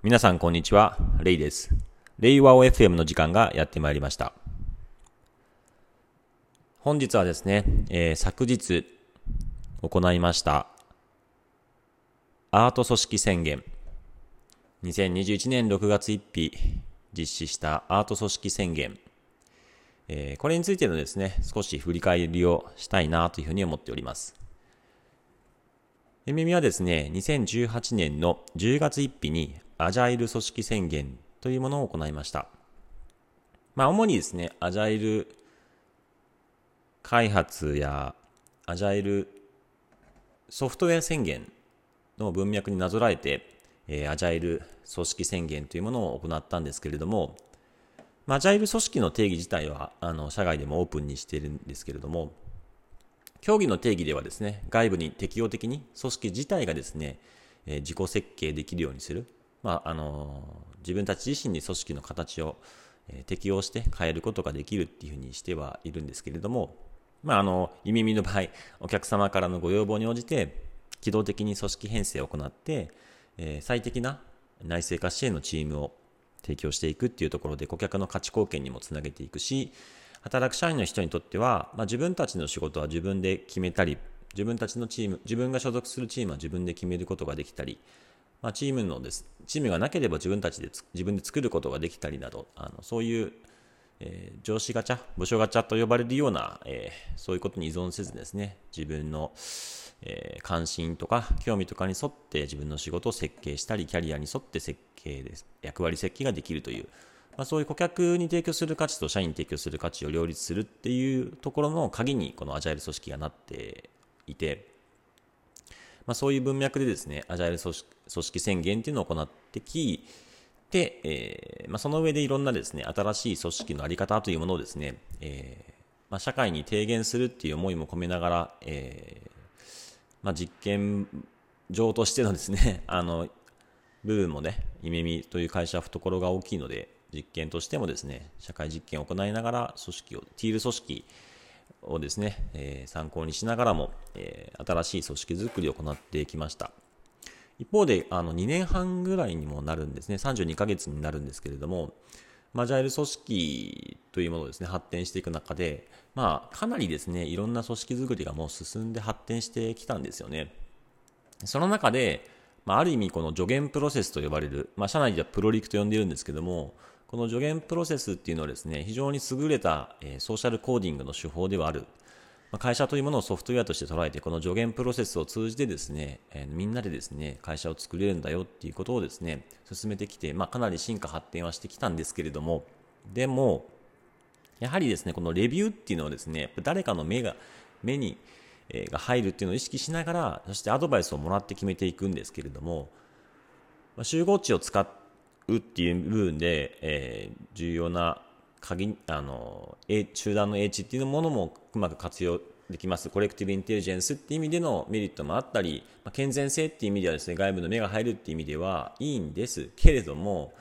皆さんこんにちは、レイです。レイワオ FM の時間がやってまいりました。本日はですね、えー、昨日行いましたアート組織宣言2021年6月1日実施したアート組織宣言、えー、これについてのですね、少し振り返りをしたいなというふうに思っております。えみみはですね、2018年の10月1日にアジャイル組織宣言というものを行いました。まあ、主にですね、アジャイル開発やアジャイルソフトウェア宣言の文脈になぞらえて、えー、アジャイル組織宣言というものを行ったんですけれども、まあ、アジャイル組織の定義自体は、あの、社外でもオープンにしているんですけれども、競技の定義ではですね、外部に適用的に組織自体がですね、えー、自己設計できるようにする、まあ、あの自分たち自身に組織の形を、適用して変えることができるっていうふうにしてはいるんですけれども、まあ、あの、イミミの場合、お客様からのご要望に応じて、機動的に組織編成を行って、えー、最適な内製化支援のチームを提供していくっていうところで顧客の価値貢献にもつなげていくし、働く社員の人にとっては、まあ、自分たちの仕事は自分で決めたり、自分たちのチーム、自分が所属するチームは自分で決めることができたり、まあ、チームのです、チームがなければ自分たちで自分で作ることができたりなど、あのそういう、えー、上司ガチャ、部署ガチャと呼ばれるような、えー、そういうことに依存せずですね、自分の、えー、関心とか興味とかに沿って自分の仕事を設計したり、キャリアに沿って設計です、役割設計ができるという、まあ、そういう顧客に提供する価値と社員に提供する価値を両立するっていうところの鍵にこのアジャイル組織がなっていて、まあ、そういう文脈でですね、アジャイル組織宣言っていうのを行ってき、で、えーまあ、その上でいろんなですね、新しい組織のあり方というものをですね、えーまあ、社会に提言するっていう思いも込めながら、えーまあ、実験上としてのですね、あの、部分もね、イメミという会社は懐が大きいので、実験としてもですね、社会実験を行いながら組織を、ティール組織をですね、えー、参考にしながらも、えー、新しい組織づくりを行ってきました。一方で、あの、2年半ぐらいにもなるんですね、32ヶ月になるんですけれども、マジャイル組織というものをですね、発展していく中で、まあ、かなりですね、いろんな組織づくりがもう進んで発展してきたんですよね。その中で、まあ、ある意味この助言プロセスと呼ばれる、まあ、社内ではプロリクと呼んでいるんですけども、この助言プロセスっていうのはですね、非常に優れた、え、ソーシャルコーディングの手法ではある。ま、会社というものをソフトウェアとして捉えて、この助言プロセスを通じてですね、え、みんなでですね、会社を作れるんだよっていうことをですね、進めてきて、まあ、かなり進化発展はしてきたんですけれども、でも、やはりですね、このレビューっていうのはですね、誰かの目が、目に、えー、が入るっていうのを意識しながら、そしてアドバイスをもらって決めていくんですけれども、まあ、集合値を使ってうっていう部分で、えー、重要な鍵、あの、集団の英知っていうものもうまく活用できます。コレクティブインテリジェンスっていう意味でのメリットもあったり、まあ、健全性っていう意味ではですね、外部の目が入るっていう意味ではいいんですけれども、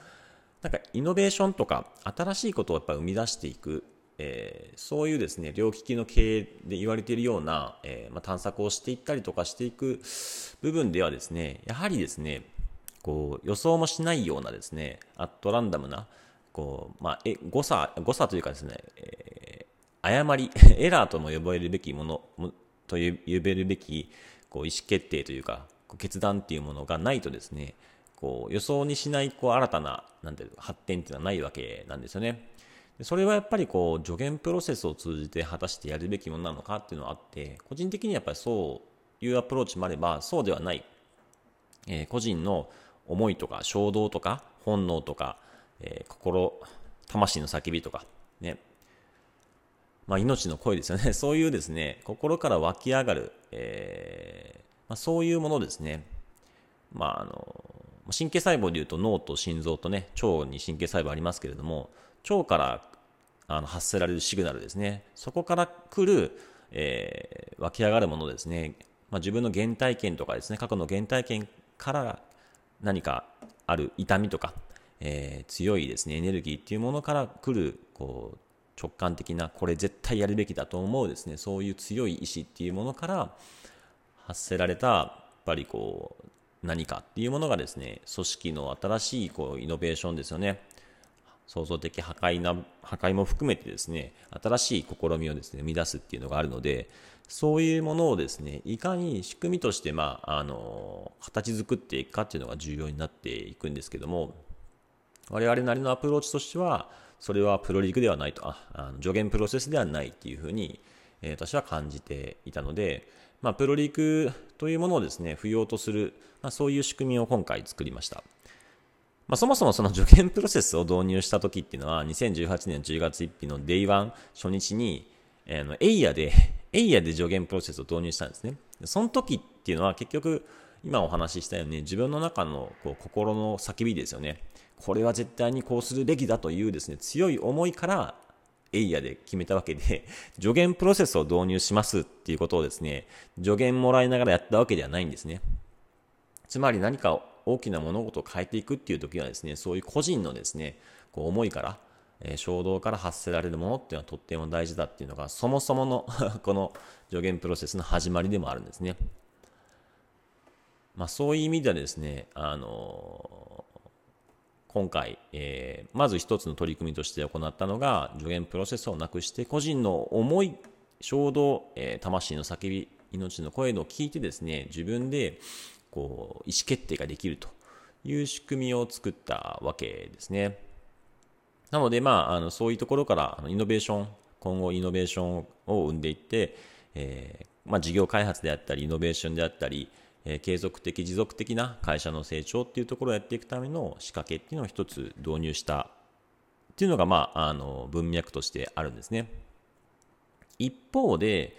なんかイノベーションとか新しいことをやっぱ生み出していく、えー、そういうですね、両利きの経営で言われているような、えー、まあ、探索をしていったりとかしていく部分ではですね、やはりですね、こう予想もしないようなですね、アットランダムな、こう、まあ、え、誤差、誤差というかですね、えー、誤り、エラーとも呼ばれるべきもの、と呼べるべき、こう、意思決定というか、こう決断っていうものがないとですね、こう、予想にしない、こう、新たな、なんていう発展っていうのはないわけなんですよね。それはやっぱりこう、助言プロセスを通じて果たしてやるべきものなのかっていうのはあって、個人的にやっぱりそういうアプローチもあれば、そうではない、えー、個人の思いとか衝動とか本能とか、えー、心、魂の叫びとか、ね。まあ、命の声ですよね。そういうですね、心から湧き上がる、えー、まあ、そういうものですね。まあ、あの、神経細胞でいうと脳と心臓とね、腸に神経細胞ありますけれども、腸からあの発せられるシグナルですね。そこから来る、えー、湧き上がるものですね。まあ、自分の原体験とかですね、過去の原体験から何かある痛みとか、えー、強いですね、エネルギーっていうものから来る、こう、直感的な、これ絶対やるべきだと思うですね、そういう強い意志っていうものから発せられた、やっぱりこう、何かっていうものがですね、組織の新しいこうイノベーションですよね。創造的破壊な、破壊も含めてですね、新しい試みをですね、生み出すっていうのがあるので、そういうものをですね、いかに仕組みとして、まあ、あの、形作っていくかっていうのが重要になっていくんですけども、我々なりのアプローチとしては、それはプロリーグではないと、あ、あの助言プロセスではないっていうふうに、えー、私は感じていたので、まあ、プロリーグというものをですね、不要とする、まあ、そういう仕組みを今回作りました。まあ、そもそもその助言プロセスを導入した時っていうのは、2018年10月1日の Day1 初日に、えー、のエイヤで、エイヤで助言プロセスを導入したんですね。その時っていうのは結局、今お話ししたように、自分の中のこう心の叫びですよね。これは絶対にこうするべきだというですね、強い思いからエイヤで決めたわけで、助言プロセスを導入しますっていうことをですね、助言もらいながらやったわけではないんですね。つまり何か大きな物事を変えていくっていう時はですね、そういう個人のですね、こう思いから、えー、衝動から発せられるものっていうのはとっても大事だっていうのが、そもそもの この助言プロセスの始まりでもあるんですね。まあそういう意味ではですね、あの今回、えー、まず一つの取り組みとして行ったのが、助言プロセスをなくして、個人の思い、衝動、えー、魂の叫び、命の声を聞いてですね、自分でこう意思決定ができるという仕組みを作ったわけですね。なので、まあ、あのそういうところからイノベーション、今後イノベーションを生んでいって、えー、まあ、事業開発であったり、イノベーションであったり、え継続的、持続的な会社の成長っていうところをやっていくための仕掛けっていうのを一つ導入したっていうのが、まあ、あの文脈としてあるんですね。一方で、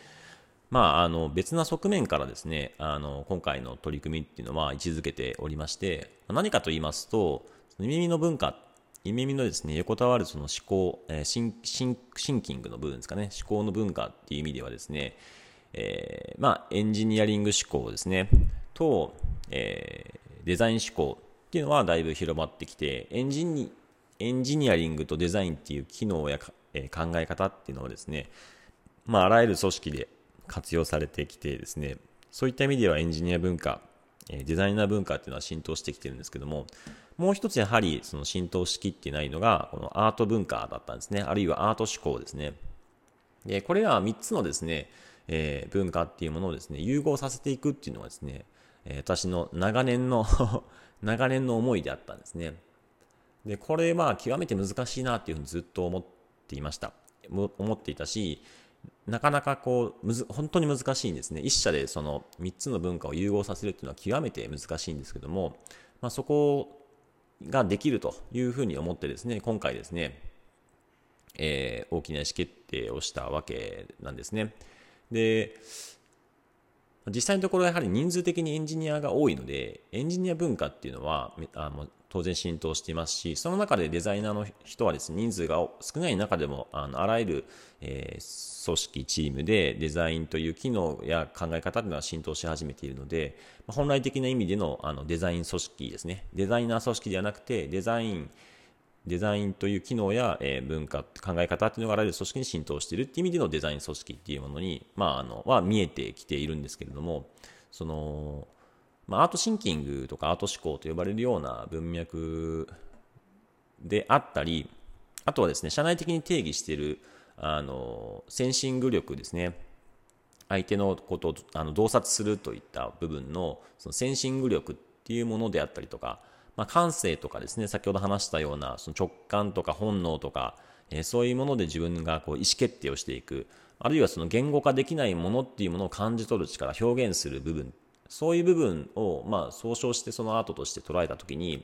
まあ、あの別な側面からですねあの今回の取り組みっていうのは位置づけておりまして何かと言いますと耳の文化耳のですね。横たわるその思考、えー、シンシンシンキングの部分ですかね。思考の文化っていう意味ではですね、えー、まあ、エンジニアリング思考ですね。と、えー、デザイン思考っていうのはだいぶ広まってきて、エンジニエンジニアリングとデザインっていう機能や、えー、考え方っていうのはですね、まあ、あらゆる組織で活用されてきてですね、そういった意味ではエンジニア文化、えデザイナー文化っていうのは浸透してきてるんですけども、もう一つやはりその浸透しきっていないのが、このアート文化だったんですね。あるいはアート思考ですね。で、これら3つのですね、えー、文化っていうものをですね、融合させていくっていうのはですね、え私の長年の 長年の思いであったんですね。で、これは極めて難しいなっていうふうにずっと思っていました。思っていたし、なかなかこう、むず、本当に難しいんですね。一社でその3つの文化を融合させるっていうのは極めて難しいんですけども、まあ、そこをができるというふうに思ってですね、今回ですね、えー、大きな意思決定をしたわけなんですね。で、実際のところやはり人数的にエンジニアが多いので、エンジニア文化っていうのはあの当然浸透していますし、その中でデザイナーの人はですね、人数が少ない中でも、あのあらゆる、えー、組織、チームでデザインという機能や考え方というのは浸透し始めているので、本来的な意味でのあのデザイン組織ですね、デザイナー組織ではなくて、デザイン、デザインという機能や、え文化、考え方っていうのがあらゆる組織に浸透しているっていう意味でのデザイン組織っていうものに、まあ、あの、は見えてきているんですけれども、その、まあ、 art thinking とかアート思考と呼ばれるような文脈であったり、あとはですね、社内的に定義している、あの、センシング力ですね。相手のことをあの洞察するといった部分のそのセンシング力っていうものであったりとか、まあ、感性とかですね、先ほど話したようなその直感とか本能とか、えー、そういうもので自分がこう意思決定をしていく、あるいはその言語化できないものっていうものを感じ取る力、表現する部分、そういう部分をまあ総称してそのアートとして捉えたときに、やっ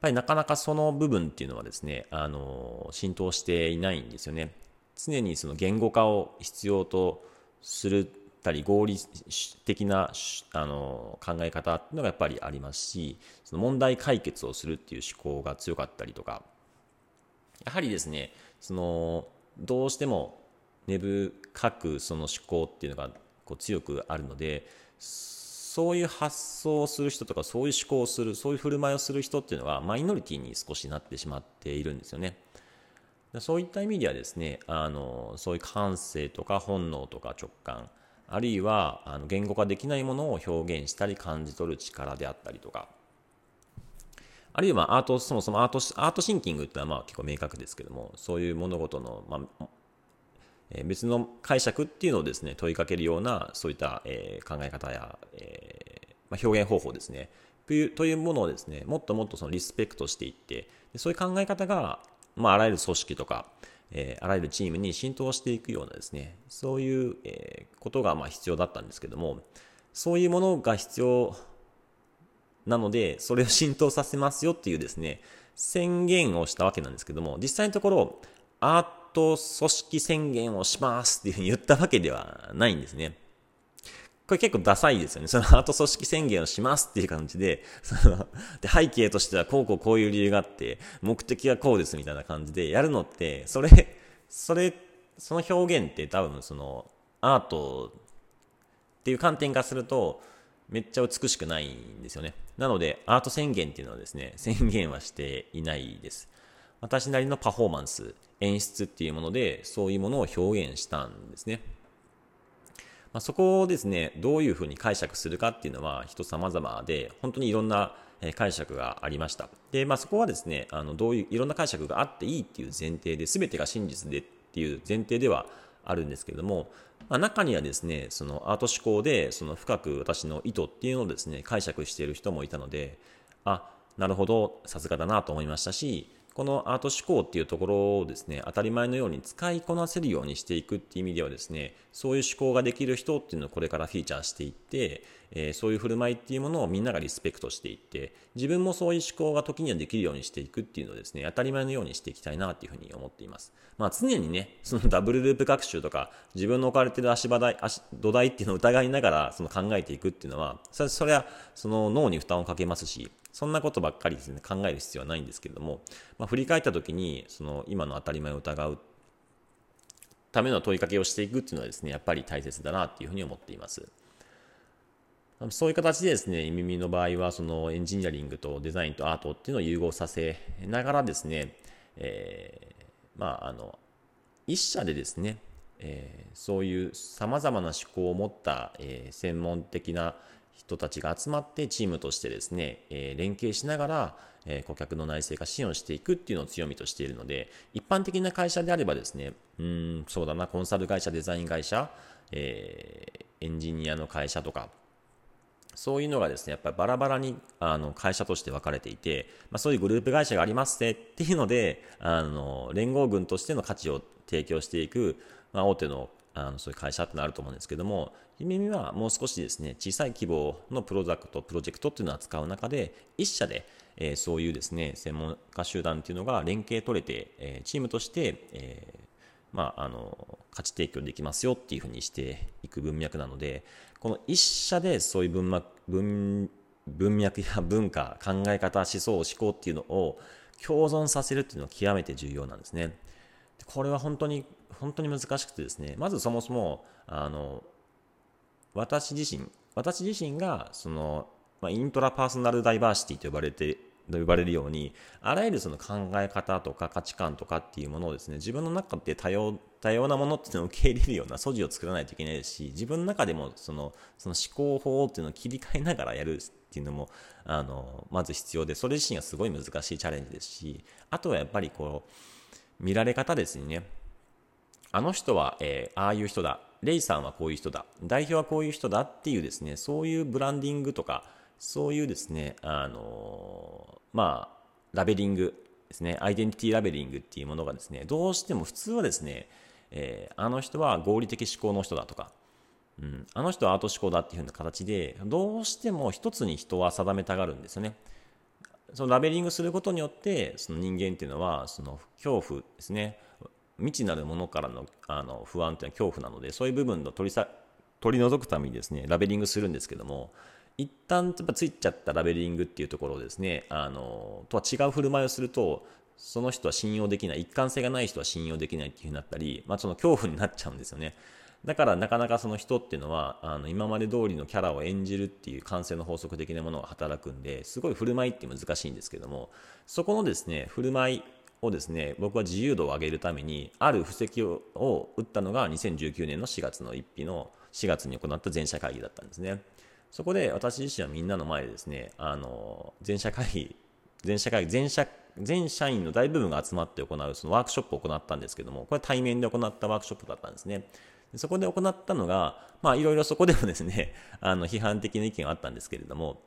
ぱりなかなかその部分っていうのはですね、あの、浸透していないんですよね。常にその言語化を必要とするたり合理的なあの考え方っていうのがやっぱりありますしその問題解決をするっていう思考が強かったりとかやはりですねそのどうしても根深くその思考っていうのがこう強くあるのでそういう発想をする人とかそういう思考をするそういう振る舞いをする人っていうのはマイノリティに少しなってしまっているんですよね。そういった意味ではですねあのそういう感性とか本能とか直感あるいはあの言語化できないものを表現したり感じ取る力であったりとか、あるいはアート、そもそもアート、アートシンキングっていうのはまあ結構明確ですけども、そういう物事の、まあ、え別の解釈っていうのをですね、問いかけるような、そういった、え考え方や、えま、表現方法ですね、というものをですね、もっともっとそのリスペクトしていって、そういう考え方が、まあ、あらゆる組織とか、え、あらゆるチームに浸透していくようなですね、そういう、え、ことがまあ必要だったんですけども、そういうものが必要なので、それを浸透させますよっていうですね、宣言をしたわけなんですけども、実際のところ、アート組織宣言をしますっていうふうに言ったわけではないんですね。これ結構ダサいですよね。そのアート組織宣言をしますっていう感じで、その、で背景としてはこうこうこういう理由があって、目的はこうですみたいな感じでやるのって、それ、それ、その表現って多分その、アートっていう観点からすると、めっちゃ美しくないんですよね。なので、アート宣言っていうのはですね、宣言はしていないです。私なりのパフォーマンス、演出っていうもので、そういうものを表現したんですね。まあ、そこをですね、どういうふうに解釈するかっていうのは人様々で、本当にいろんな解釈がありました。で、まあ、そこはですね、あの、どういう、いろんな解釈があっていいっていう前提で、全てが真実でっていう前提ではあるんですけれども、まあ、中にはですね、そのアート思考で、その深く私の意図っていうのをですね、解釈している人もいたので、あ、なるほど、さすがだなと思いましたし、このアート思考っていうところをですね、当たり前のように使いこなせるようにしていくっていう意味ではですね、そういう思考ができる人っていうのをこれからフィーチャーしていって、えー、そういう振る舞いっていうものをみんながリスペクトしていって、自分もそういう思考が時にはできるようにしていくっていうのをですね、当たり前のようにしていきたいなっていうふうに思っています。まあ常にね、そのダブルループ学習とか、自分の置かれてる足場台、足土台っていうのを疑いながらその考えていくっていうのは、それそれはその脳に負担をかけますし、そんなことばっかりですね、考える必要はないんですけれども、まあ、振り返った時に、その今の当たり前を疑うための問いかけをしていくっていうのはですね、やっぱり大切だなっていうふうに思っています。そういう形でですね、耳の場合は、そのエンジニアリングとデザインとアートっていうのを融合させながらですね、えー、まあ、あの、一社でですね、えー、そういう様々な思考を持った、えー、専門的な人たちが集まってチームとしてですね、え、連携しながら、え、顧客の内製化支援をしていくっていうのを強みとしているので、一般的な会社であればですね、うん、そうだな、コンサル会社、デザイン会社、えー、エンジニアの会社とか、そういうのがですね、やっぱりバラバラにあの会社として分かれていて、まあ、そういうグループ会社がありますねっていうので、あの連合軍としての価値を提供していく、まあ、大手のあのそういう会社ってのあると思うんですけども、姫みはもう少しですね、小さい規模のプロダクト、プロジェクトっていうのを扱う中で、一社で、えー、そういうですね、専門家集団っていうのが連携取れて、えー、チームとして、えー、まあ、あの、価値提供できますよっていうふうにしていく文脈なので、この一社でそういう文脈、文、文脈 や文化、考え方、思想、思考っていうのを共存させるっていうのは極めて重要なんですね。これは本当に本当に難しくてですね、まずそもそも、あの、私自身、私自身が、その、まあ、イントラパーソナルダイバーシティと呼ばれて、と呼ばれるように、あらゆるその考え方とか価値観とかっていうものをですね、自分の中で多様、多様なものっていうのを受け入れるような素地を作らないといけないですし、自分の中でもその、その思考法っていうのを切り替えながらやるっていうのも、あの、まず必要で、それ自身はすごい難しいチャレンジですし、あとはやっぱりこう、見られ方ですね。あの人は、えー、ああいう人だ。レイさんはこういう人だ。代表はこういう人だっていうですね、そういうブランディングとか、そういうですね、あのー、まあ、ラベリングですね、アイデンティティラベリングっていうものがですね、どうしても普通はですね、えー、あの人は合理的思考の人だとか、うん、あの人はアート思考だっていうふうな形で、どうしても一つに人は定めたがるんですよね。そのラベリングすることによって、その人間っていうのは、その恐怖ですね、未知なるものからのあの不安というのは恐怖なので、そういう部分を取りさ取り除くためにですね、ラベリングするんですけども、一旦やっぱついちゃったラベリングっていうところをですね、あの、とは違う振る舞いをすると、その人は信用できない、一貫性がない人は信用できないっていうふうになったり、まあその恐怖になっちゃうんですよね。だからなかなかその人っていうのは、あの今まで通りのキャラを演じるっていう感性の法則的なものが働くんで、すごい振る舞いって難しいんですけども、そこのですね、振る舞いをですね、僕は自由度を上げるために、ある布石をを打ったのが2019年の4月の1日の4月に行った全社会議だったんですね。そこで私自身はみんなの前でですね、あの、全社会議、全社会議、全社、全社員の大部分が集まって行うそのワークショップを行ったんですけども、これ対面で行ったワークショップだったんですね。そこで行ったのが、まあいろいろそこでもですね、あの批判的な意見があったんですけれども、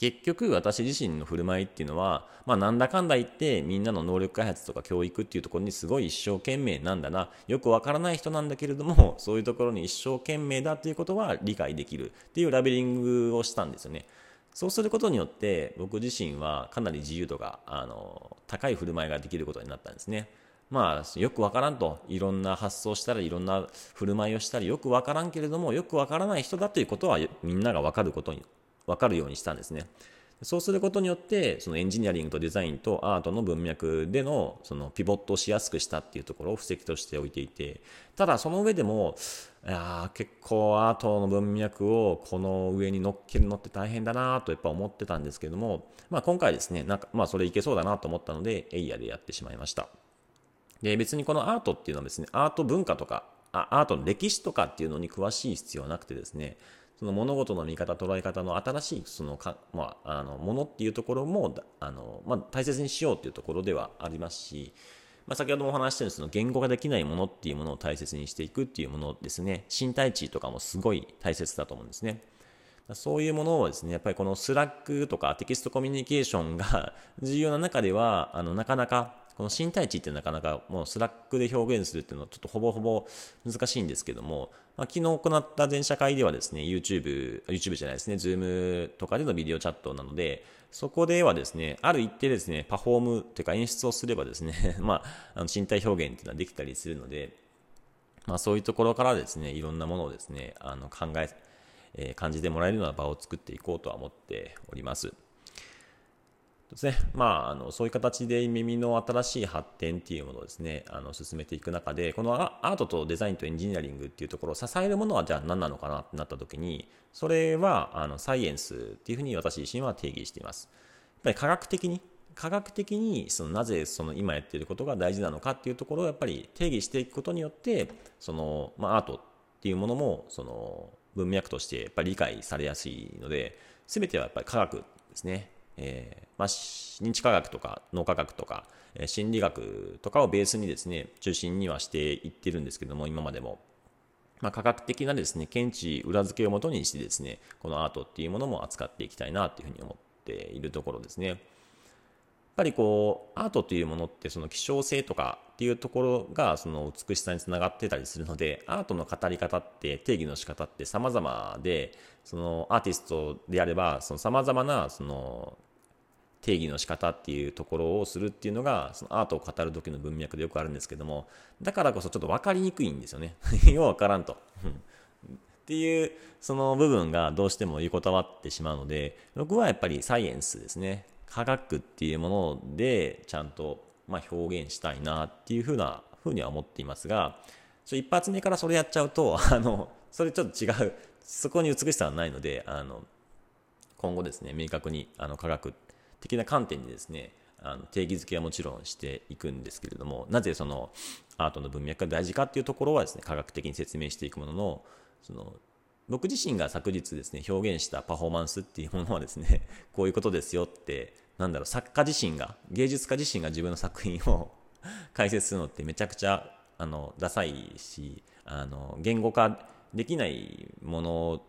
結局私自身の振る舞いっていうのは、まあ、なんだかんだ言ってみんなの能力開発とか教育っていうところにすごい一生懸命なんだな。よくわからない人なんだけれども そういうところに一生懸命だということは理解できるっていうラベリングをしたんですよね。そうすることによって僕自身はかなり自由度があの高い振る舞いができることになったんですね。まあ、よくわからんと、いろんな発想したらいろんな振る舞いをしたり、よくわからんけれども、よくわからない人だということはみんながわかることに分かるようにしたんですね。そうすることによって、そのエンジニアリングとデザインとアートの文脈でのそのピボットをしやすくしたっていうところを布石としておいていて、ただその上でも、いや結構アートの文脈をこの上に乗っけるのって大変だなとやっぱ思ってたんですけども、まあ今回ですね、なんかまあそれいけそうだなと思ったので、エイヤでやってしまいました。で、別にこのアートっていうのはですね、アート文化とか、アートの歴史とかっていうのに詳しい必要はなくてですね、その物事の見方、捉え方の新しいそのか、まあ、あのものっていうところもあの、まあ、大切にしようっていうところではありますし、まあ、先ほどもお話したようにその言語化できないものっていうものを大切にしていくっていうものですね身体知とかもすごい大切だと思うんですね。そういうものをですね、やっぱりこの Slack とかテキストコミュニケーションが 重要な中では、あの、なかなかこの身体知ってなかなかもう Slack で表現するっていうのはちょっとほぼほぼ難しいんですけども、ま、昨日行った全社会ではですね、YouTube、YouTube じゃないですね、Zoom とかでのビデオチャットなので、そこではですね、ある一定ですね、パフォームというか演出をすればですね、まあ、あの身体表現っていうのはできたりするので、まあそういうところからですね、いろんなものをですね、あの考え、えー、感じてもらえるような場を作っていこうとは思っております。ですね。まあ、あの、そういう形で耳の新しい発展っていうものをですね、あの、進めていく中で、このアートとデザインとエンジニアリングっていうところを支えるものはじゃあ何なのかなってなった時に、それは、あの、サイエンスっていうふうに私自身は定義しています。やっぱり科学的に、科学的に、その、なぜその今やっていることが大事なのかっていうところをやっぱり定義していくことによって、その、まあ、アートっていうものも、その、文脈としてやっぱり理解されやすいので、全てはやっぱり科学ですね。えー、まあ、認知科学とか脳科学とか、えー、心理学とかをベースにですね、中心にはしていってるんですけども、今までも。まあ、科学的なですね、検知、裏付けをもとにしてですね、このアートっていうものも扱っていきたいなというふうに思っているところですね。やっぱりこう、アートというものってその希少性とかっていうところがその美しさにつながってたりするので、アートの語り方って定義の仕方って様々で、そのアーティストであれば、その様々なその定義の仕方っていうところをするっていうのが、そのアートを語る時の文脈でよくあるんですけども、だからこそちょっと分かりにくいんですよね。よう分からんと。っていう、その部分がどうしても横たわってしまうので、僕はやっぱりサイエンスですね。科学っていうもので、ちゃんと、まあ、表現したいなっていうふうな、ふうには思っていますが、一発目からそれやっちゃうと、あの、それちょっと違う、そこに美しさはないので、あの、今後ですね、明確にあの科学的な観点でですねあの定義づけはもちろんしていくんですけれどもなぜそのアートの文脈が大事かっていうところはですね科学的に説明していくもののその僕自身が昨日ですね表現したパフォーマンスっていうものはですね こういうことですよってなんだろう作家自身が芸術家自身が自分の作品を 解説するのってめちゃくちゃあのダサいしあの言語化できないもの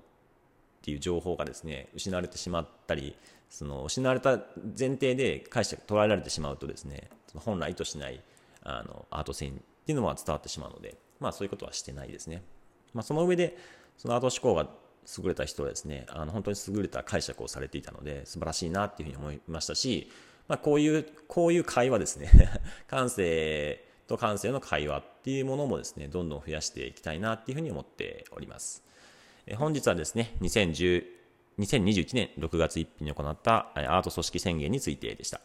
っていう情報がですね失われてしまったりその失われた前提で解釈捉えられてしまうとですね本来意図しないあのアート性っていうのは伝わってしまうので、まあ、そういうことはしてないですね。まあ、その上でそのアート思考が優れた人はですねあの本当に優れた解釈をされていたので素晴らしいなっていうふうに思いましたし、まあ、こういうこういう会話ですね 感性と感性の会話っていうものもですねどんどん増やしていきたいなっていうふうに思っております。え本日はですね2010 2021年6月1日に行ったアート組織宣言についてでした。